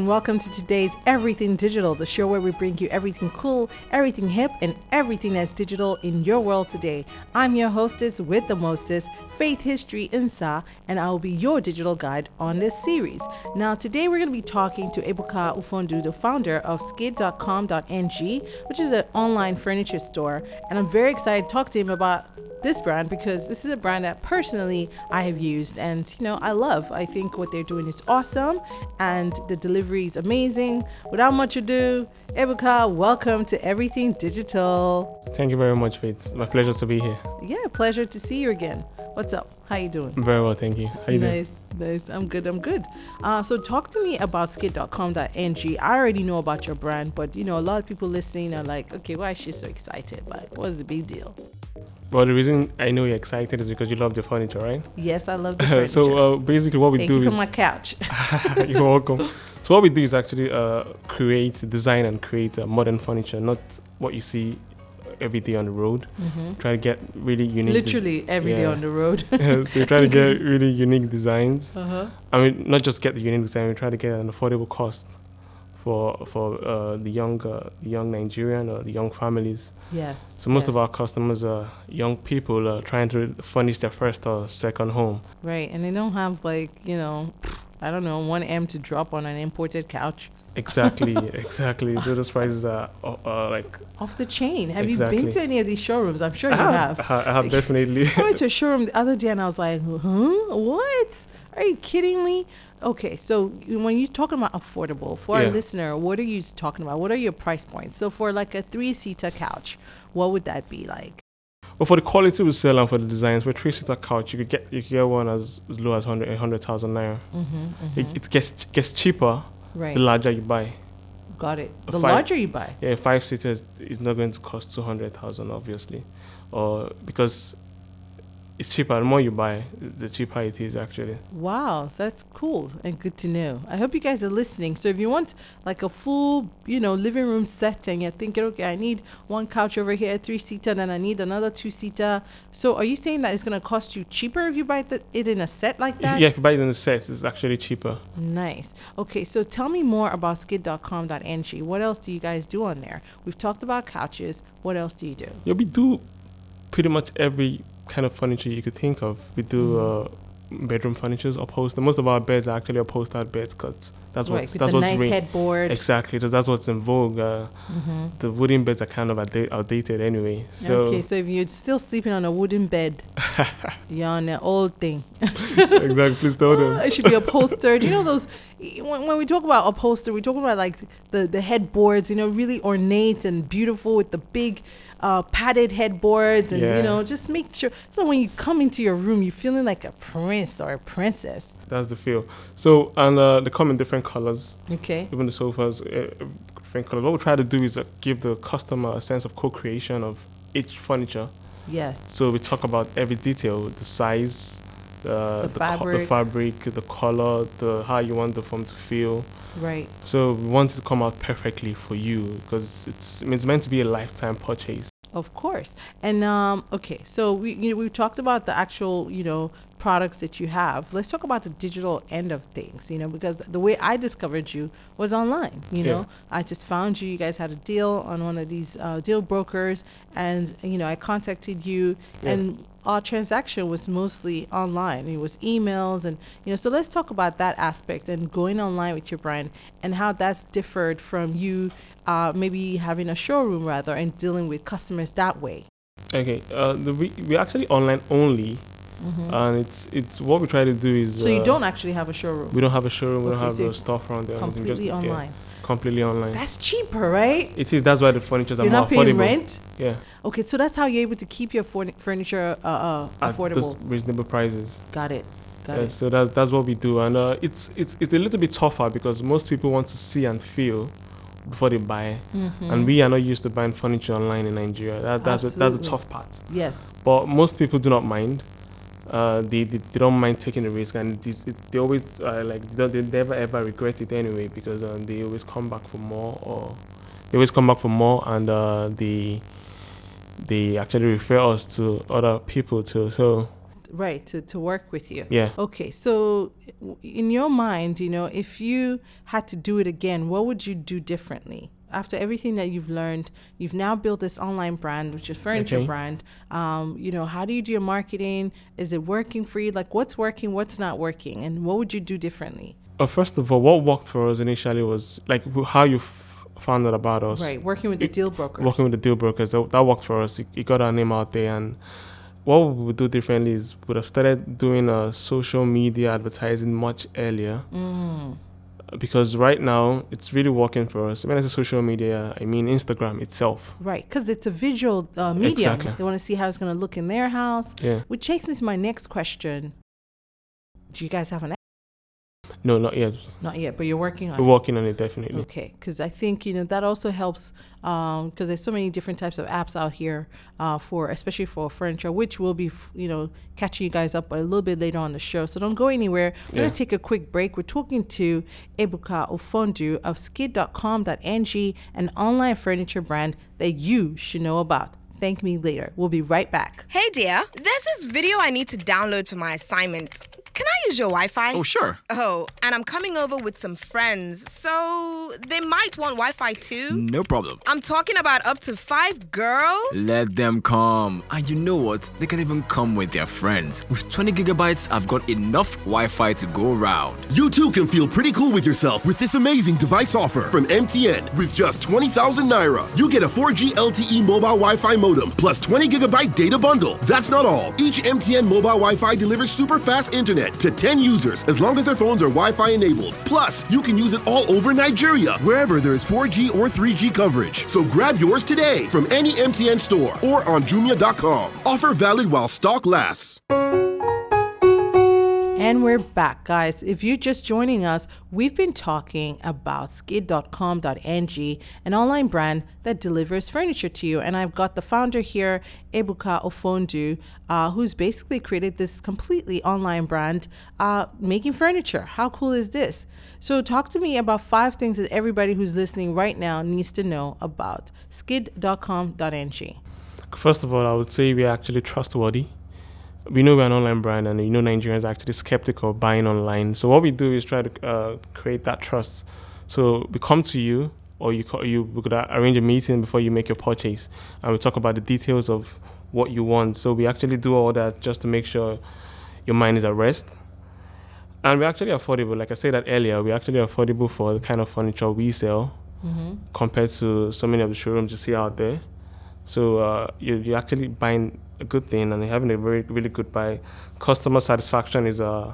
and welcome to today's Everything Digital, the show where we bring you everything cool, everything hip, and everything that's digital in your world today. I'm your hostess with the mostest, Faith History Insa, and I will be your digital guide on this series. Now, today we're going to be talking to Ebuka Ufondu, the founder of skid.com.ng, which is an online furniture store, and I'm very excited to talk to him about this brand because this is a brand that personally I have used and you know I love. I think what they're doing is awesome and the delivery is amazing. Without much ado, Ebuka, welcome to Everything Digital. Thank you very much, Faith. My pleasure to be here. Yeah, pleasure to see you again. What's up? How you doing? Very well, thank you. How you nice, doing? Nice, nice. I'm good. I'm good. Uh, so talk to me about skid.com.ng. I already know about your brand, but you know a lot of people listening are like, okay, why is she so excited? Like, what's the big deal? Well, the reason I know you're excited is because you love the furniture, right? Yes, I love the furniture. so uh, basically, what we Thank do you is for my couch. you're welcome. So what we do is actually uh, create, design, and create uh, modern furniture, not what you see every day on the road. Mhm. Try to get really unique. des- Literally every day yeah. on the road. so we try to get really unique designs. uh-huh. I mean, not just get the unique design. We try to get an affordable cost for for uh, the young uh, the young Nigerian or the young families. Yes. So most of our customers are young people uh, trying to furnish their first or second home. right, and they don't have like you know, I don't know, one M to drop on an imported couch Exactly, exactly. So those prices are uh, uh, like off the chain. Have you been to any of these showrooms? I'm sure I you have, have. I have, definitely. I went to a showroom the other day and I was like, huh? What? Are you kidding me? Okay, so when you're talking about affordable, for our Yeah. listener, what are you talking about? What are your price points? So for like a three seater couch, what would that be like? But for the quality we sell and for the designs, for a three-seater couch, you could get you could get one as, as low as 100 100,000 naira. Mm-hmm, It, it gets gets cheaper right. the larger you buy. Got it. The five- larger you buy. Yeah, five seaters is not going to cost 200,000 obviously, or because it's cheaper. The more you buy, the cheaper it is actually. Wow, that's cool and good to know. I hope you guys are listening. So if you want like a full, you know, living room set and you're thinking, okay, I need one couch over here, three seater, and I need another two seater. So are you saying that it's gonna cost you cheaper if you buy the, it in a set like that? yeah, if you buy it in a set, it's actually cheaper. Nice. Okay, so tell me more about skid.com.ng. What else do you guys do on there? We've talked about couches. What else do you do? Yeah, we do pretty much every kind of furniture you could think of. We do Mm. uh, bedroom furnitures, upholstered. Most of our beds are actually upholstered beds because that's right, what's that's the what's nice ring- headboard. exactly that's, that's what's in vogue. Uh, hmm the wooden beds are kind of outdated anyway. So okay, so if you're still sleeping on a wooden bed, you're on an old thing. exactly, please tell them. it should be upholstered. You know those when, when we talk about upholstered, we talk about like the the headboards. You know, really ornate and beautiful with the big uh, padded headboards, and you know, just make sure so when you come into your room, you're feeling like a prince or a princess. That's the feel. So and uh, they come in different colors. Okay. Even the sofas, uh, different colors. What we try to do is uh, give the customer a sense of co-creation of each furniture. Yes. So we talk about every detail, the size, the The the, co- the fabric. fabric, the color, the how you want the form to feel. Right. So we want it to come out perfectly for you because it's, it's it's meant to be a lifetime purchase. Of course. And um, okay, so we you know we talked about the actual you know products that you have. Let's talk about the digital end of things. You know, because the way I discovered you was online. You Yeah. know, I just found you. You guys had a deal on one of these uh, deal brokers, and you know I contacted you, Yeah. and our transaction was mostly online. It was emails, and you know. So let's talk about that aspect and going online with your brand and how that's differed from you. Uh, maybe having a showroom rather and dealing with customers that way. Okay, uh, the, we we actually online only, and it's it's what we try to do is. Mm-hmm. So you uh, don't actually have a showroom. We don't have a showroom. We Okay, don't have so a storefront. Completely just, yeah, online. Completely online. That's cheaper, right? it is. That's why the furniture are You're more not paying affordable. rent. Yeah, Okay, so that's how you're able to keep your forni- furniture uh, uh, at affordable. those reasonable prices. Got it. Got Yeah, it. so that, that's what we do, and uh, it's it's it's a little bit tougher because most people want to see and feel before they buy, Mm-hmm. and we are not used to buying furniture online in Nigeria. That, that's the- that's the tough part. Yes. But most people do not mind. Uh, they, they, they don't mind taking the risk, and it is, it, they always uh, like they, they never ever regret it anyway because um, they always come back for more, or they always come back for more, and uh, they they actually refer us to other people too. So right to, to work with you Yeah. okay so in your mind you know if you had to do it again what would you do differently after everything that you've learned you've now built this online brand which is furniture Okay. brand um, you know how do you do your marketing is it working for you like what's working what's not working and what would you do differently Uh, first of all, what worked for us initially was like how you f- found out about us. right working with the it- deal brokers Working with the deal brokers, that, that worked for us. It, it got our name out there. And what we would do differently is we would have started doing uh, social media advertising much earlier. mm. Because right now, it's really working for us. When I say social media, I mean Instagram itself. right because it's a visual uh, medium Exactly. they want to see how it's going to look in their house Yeah. which takes me to my next question do you guys have an No, not yet. not yet but you're working on We're it working on it definitely. Okay, because I think you know that also helps because there's so many different types of apps out here uh, for especially for furniture, which will be f- you know catching you guys up a little bit later on the show. So don't go anywhere. We're Yeah. gonna take a quick break. We're talking to Ebuka Ofondu of skid.com.ng, an online furniture brand that you should know about. Thank me later. We'll be right back. Hey dear, there's this video I need to download for my assignment. Can I use your Wi Fi? Oh, sure. Oh, and I'm coming over with some friends, so they might want Wi Fi too. No problem. I'm talking about up to five girls. Let them come. And you know what? They can even come with their friends. With 20 gigabytes, I've got enough Wi Fi to go around. You too can feel pretty cool with yourself with this amazing device offer from MTN. With just 20,000 naira, you get a 4G LTE mobile Wi Fi modem plus 20 gigabyte data bundle. That's not all. Each MTN mobile Wi Fi delivers super fast internet to 10 users as long as their phones are Wi Fi enabled. Plus, you can use it all over Nigeria, wherever there is 4G or 3G coverage. So grab yours today from any MTN store or on Jumia.com. Offer valid while stock lasts. And we're back, guys. If you're just joining us, we've been talking about skid.com.ng, an online brand that delivers furniture to you. And I've got the founder here, Ebuka Ofondu, uh, who's basically created this completely online brand uh, making furniture. How cool is this? So, talk to me about five things that everybody who's listening right now needs to know about skid.com.ng. First of all, I would say we're actually trustworthy. We know we're an online brand, and you know Nigerians are actually skeptical of buying online. So what we do is try to uh, create that trust. So we come to you, or you call, you we could arrange a meeting before you make your purchase, and we talk about the details of what you want. So we actually do all that just to make sure your mind is at rest. And we're actually affordable. Like I said that earlier, we're actually affordable for the kind of furniture we sell compared to so many of the showrooms you see out there. So uh, you, you're actually buying a good thing and having a very really good buy. Customer satisfaction is uh,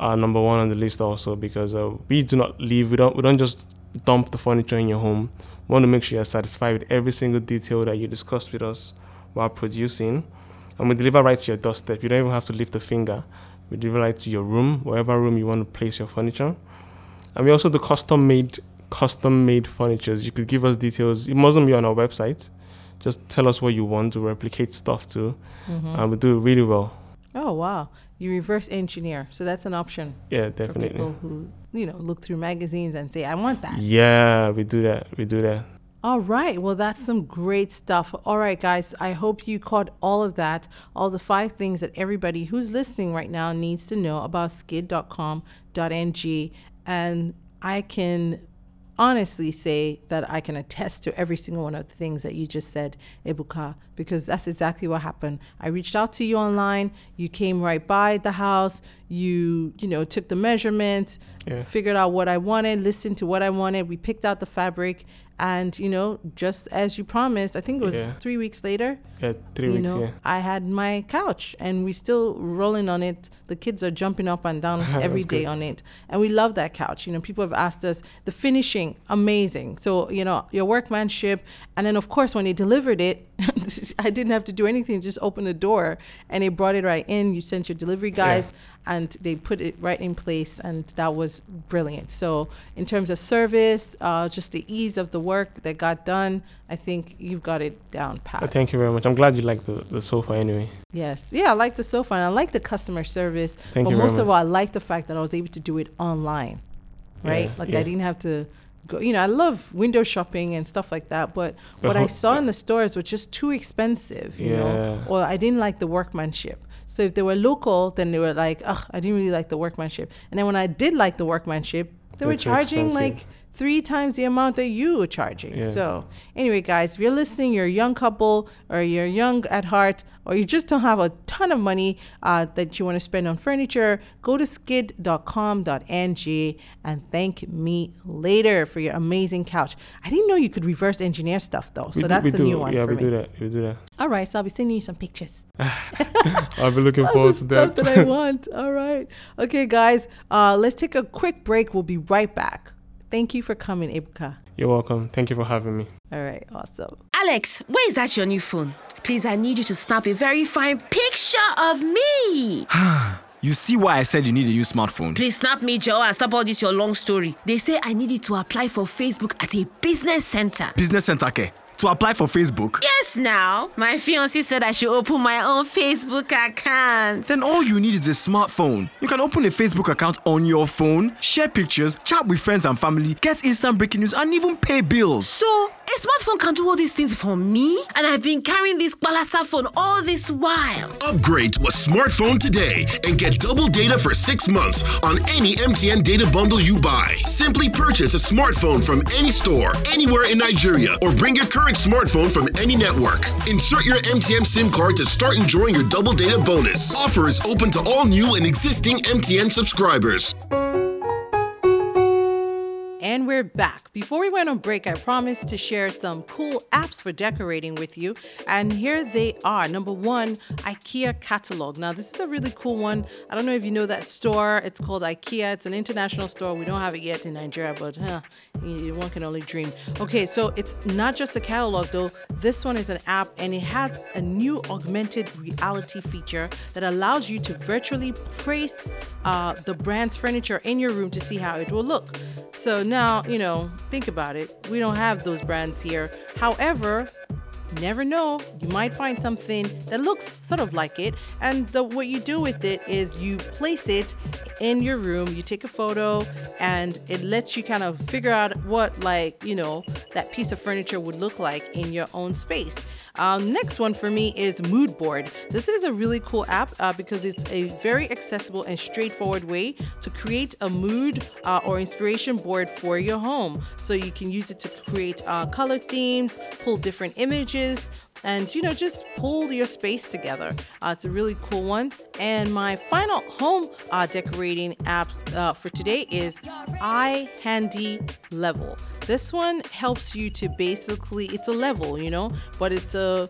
number one on the list also because uh, we do not leave. We don't we don't just dump the furniture in your home. We want to make sure you're satisfied with every single detail that you discussed with us while producing, and we deliver right to your doorstep. You don't even have to lift a finger. We deliver right to your room, wherever room you want to place your furniture. And we also do custom made custom made furnitures. You could give us details. It mustn't be on our website. Just tell us what you want to replicate stuff to, mm-hmm. and we do it really well. Oh, wow. You reverse engineer. So, that's an option Yeah, definitely. people who, you know, look through magazines and say, I want that. Yeah, we do that. We do that. All right. Well, that's some great stuff. All right, guys. I hope you caught all of that, all the five things that everybody who's listening right now needs to know about skid.com.ng. And I can honestly say that I can attest to every single one of the things that you just said, Ebuka, because that's exactly what happened. I reached out to you online. You came right by the house. You, you know, took the measurements, Yeah. figured out what I wanted, listened to what I wanted. We picked out the fabric. And, you know, just as you promised, I think it was Yeah. three weeks later, Yeah, three you weeks. know, yeah. I had my couch and we still rolling on it. The kids are jumping up and down every day good. on it. And we love that couch. You know, people have asked us the finishing, amazing. So, you know, your workmanship. And then of course when they delivered it, I didn't have to do anything, just open the door and they brought it right in. You sent your delivery guys and they put it right in place and that was brilliant. So in terms of service, uh, just the ease of the work that got done, I think you've got it down pat. Thank you very much. I'm glad you like the, the sofa anyway. Yes. Yeah, I like the sofa and I like the customer service. Thank but you most of all, I like the fact that I was able to do it online. Right? Yeah, like yeah. I didn't have to go. You know, I love window shopping and stuff like that. But what I saw in the stores was just too expensive. You know, Yeah. or I didn't like the workmanship. So if they were local, then they were like, ugh, I didn't really like the workmanship. And then when I did like the workmanship, they They're were charging expensive. like three times the amount that you were charging. Yeah. So anyway, guys, if you're listening, you're a young couple or you're young at heart or you just don't have a ton of money uh, that you want to spend on furniture, go to skid.com.ng and thank me later for your amazing couch. I didn't know you could reverse engineer stuff though. We so do- that's we a do. new one Yeah, we me. do that. We do that. All right, so I'll be sending you some pictures. I'll be looking forward to that. stuff that I want. All right. Okay, guys, uh, let's take a quick break. We'll be right back. Thank you for coming, Ibuka. You're welcome. Thank you for having me. All right, awesome. Alex, where is that your new phone? Please, I need you to snap a very fine picture of me. You see why I said you need a new smartphone? Please snap me, Joe, and stop all this your long story. They say I needed to apply for Facebook at a business center. Business Center Care. To apply for Facebook? Yes, now. My fiancé said I should open my own Facebook account. Then all you need is a smartphone. You can open a Facebook account on your phone, share pictures, chat with friends and family, get instant breaking news, and even pay bills. So, a smartphone can do all these things for me? And I've been carrying this Balasa phone all this while. Upgrade to a smartphone today and get double data for six months on any MTN data bundle you buy. Simply purchase a smartphone from any store, anywhere in Nigeria, or bring your current smartphone from any network. Insert your MTN SIM card to start enjoying your double data bonus. Offer is open to all new and existing MTN subscribers. And we're back. Before we went on break, I promised to share some cool apps for decorating with you. And here they are. Number one, IKEA Catalog. Now, this is a really cool one. I don't know if you know that store. It's called IKEA. It's an international store. We don't have it yet in Nigeria, but huh, one can only dream. Okay, so it's not just a catalog though. This one is an app and it has a new augmented reality feature that allows you to virtually place uh, the brand's furniture in your room to see how it will look. So now, you know, think about it. We don't have those brands here. However, never know you might find something that looks sort of like it and the what you do with it is you place it in your room you take a photo and it lets you kind of figure out what like you know that piece of furniture would look like in your own space um, next one for me is mood board this is a really cool app uh, because it's a very accessible and straightforward way to create a mood uh, or inspiration board for your home. So you can use it to create uh, color themes pull different images and you know just pull your space together. Uh, it's a really cool one. And my final home uh, decorating apps uh, for today is iHandy level this one helps you to basically it's a level you know but it's a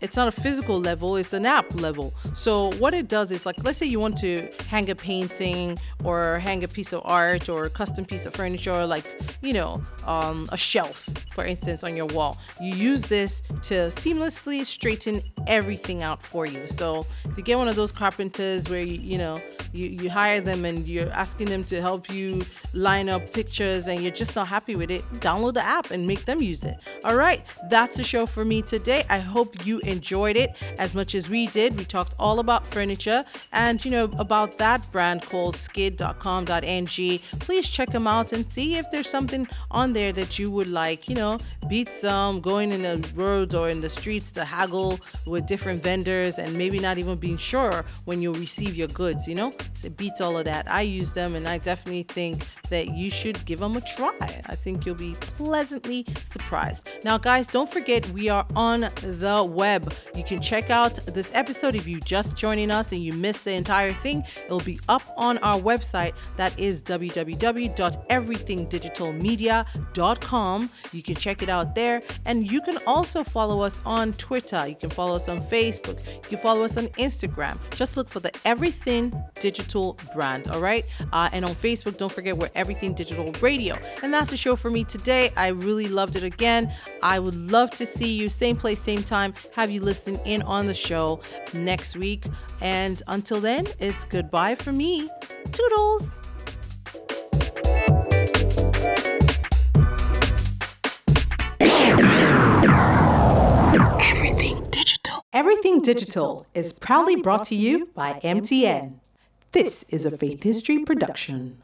it's not a physical level it's an app level. So what it does is like let's say you want to hang a painting or hang a piece of art or a custom piece of furniture like you know um, a shelf for instance on your wall. You use this to seamlessly straighten everything out for you. So if you get one of those carpenters where you you know you, you hire them and you're asking them to help you line up pictures and you're just not happy with it download the app and make them use it. All right that's the show for me today. I hope you enjoyed it as much as we did. We talked all about furniture and you know about that brand called skid.com.ng please check them out and see if there's something on there that you would like. You know beat some going in the roads or in the streets to haggle with different vendors and maybe not even being sure when you'll receive your goods you know? So it beats all of that. I use them and i definitely think that you should give them a try. I think you'll be pleasantly surprised. Now guys don't forget we are on the web. You can check out this episode if you just joining us and you missed the entire thing. It'll be up on our website. That is www.everythingdigitalmedia.com you can check it out there. And you can also follow us on twitter. You can follow us on facebook. You can follow us on instagram. Just look for the everything digital brand all right? Uh, and on facebook don't forget we're everything digital radio. And that's the show for me today i really loved it again i would love to see you same place same time have you listening in on the show next week and until then it's goodbye for me toodles Everything digital. Everything Digital is proudly brought to you by MTN. This is a Faith History production.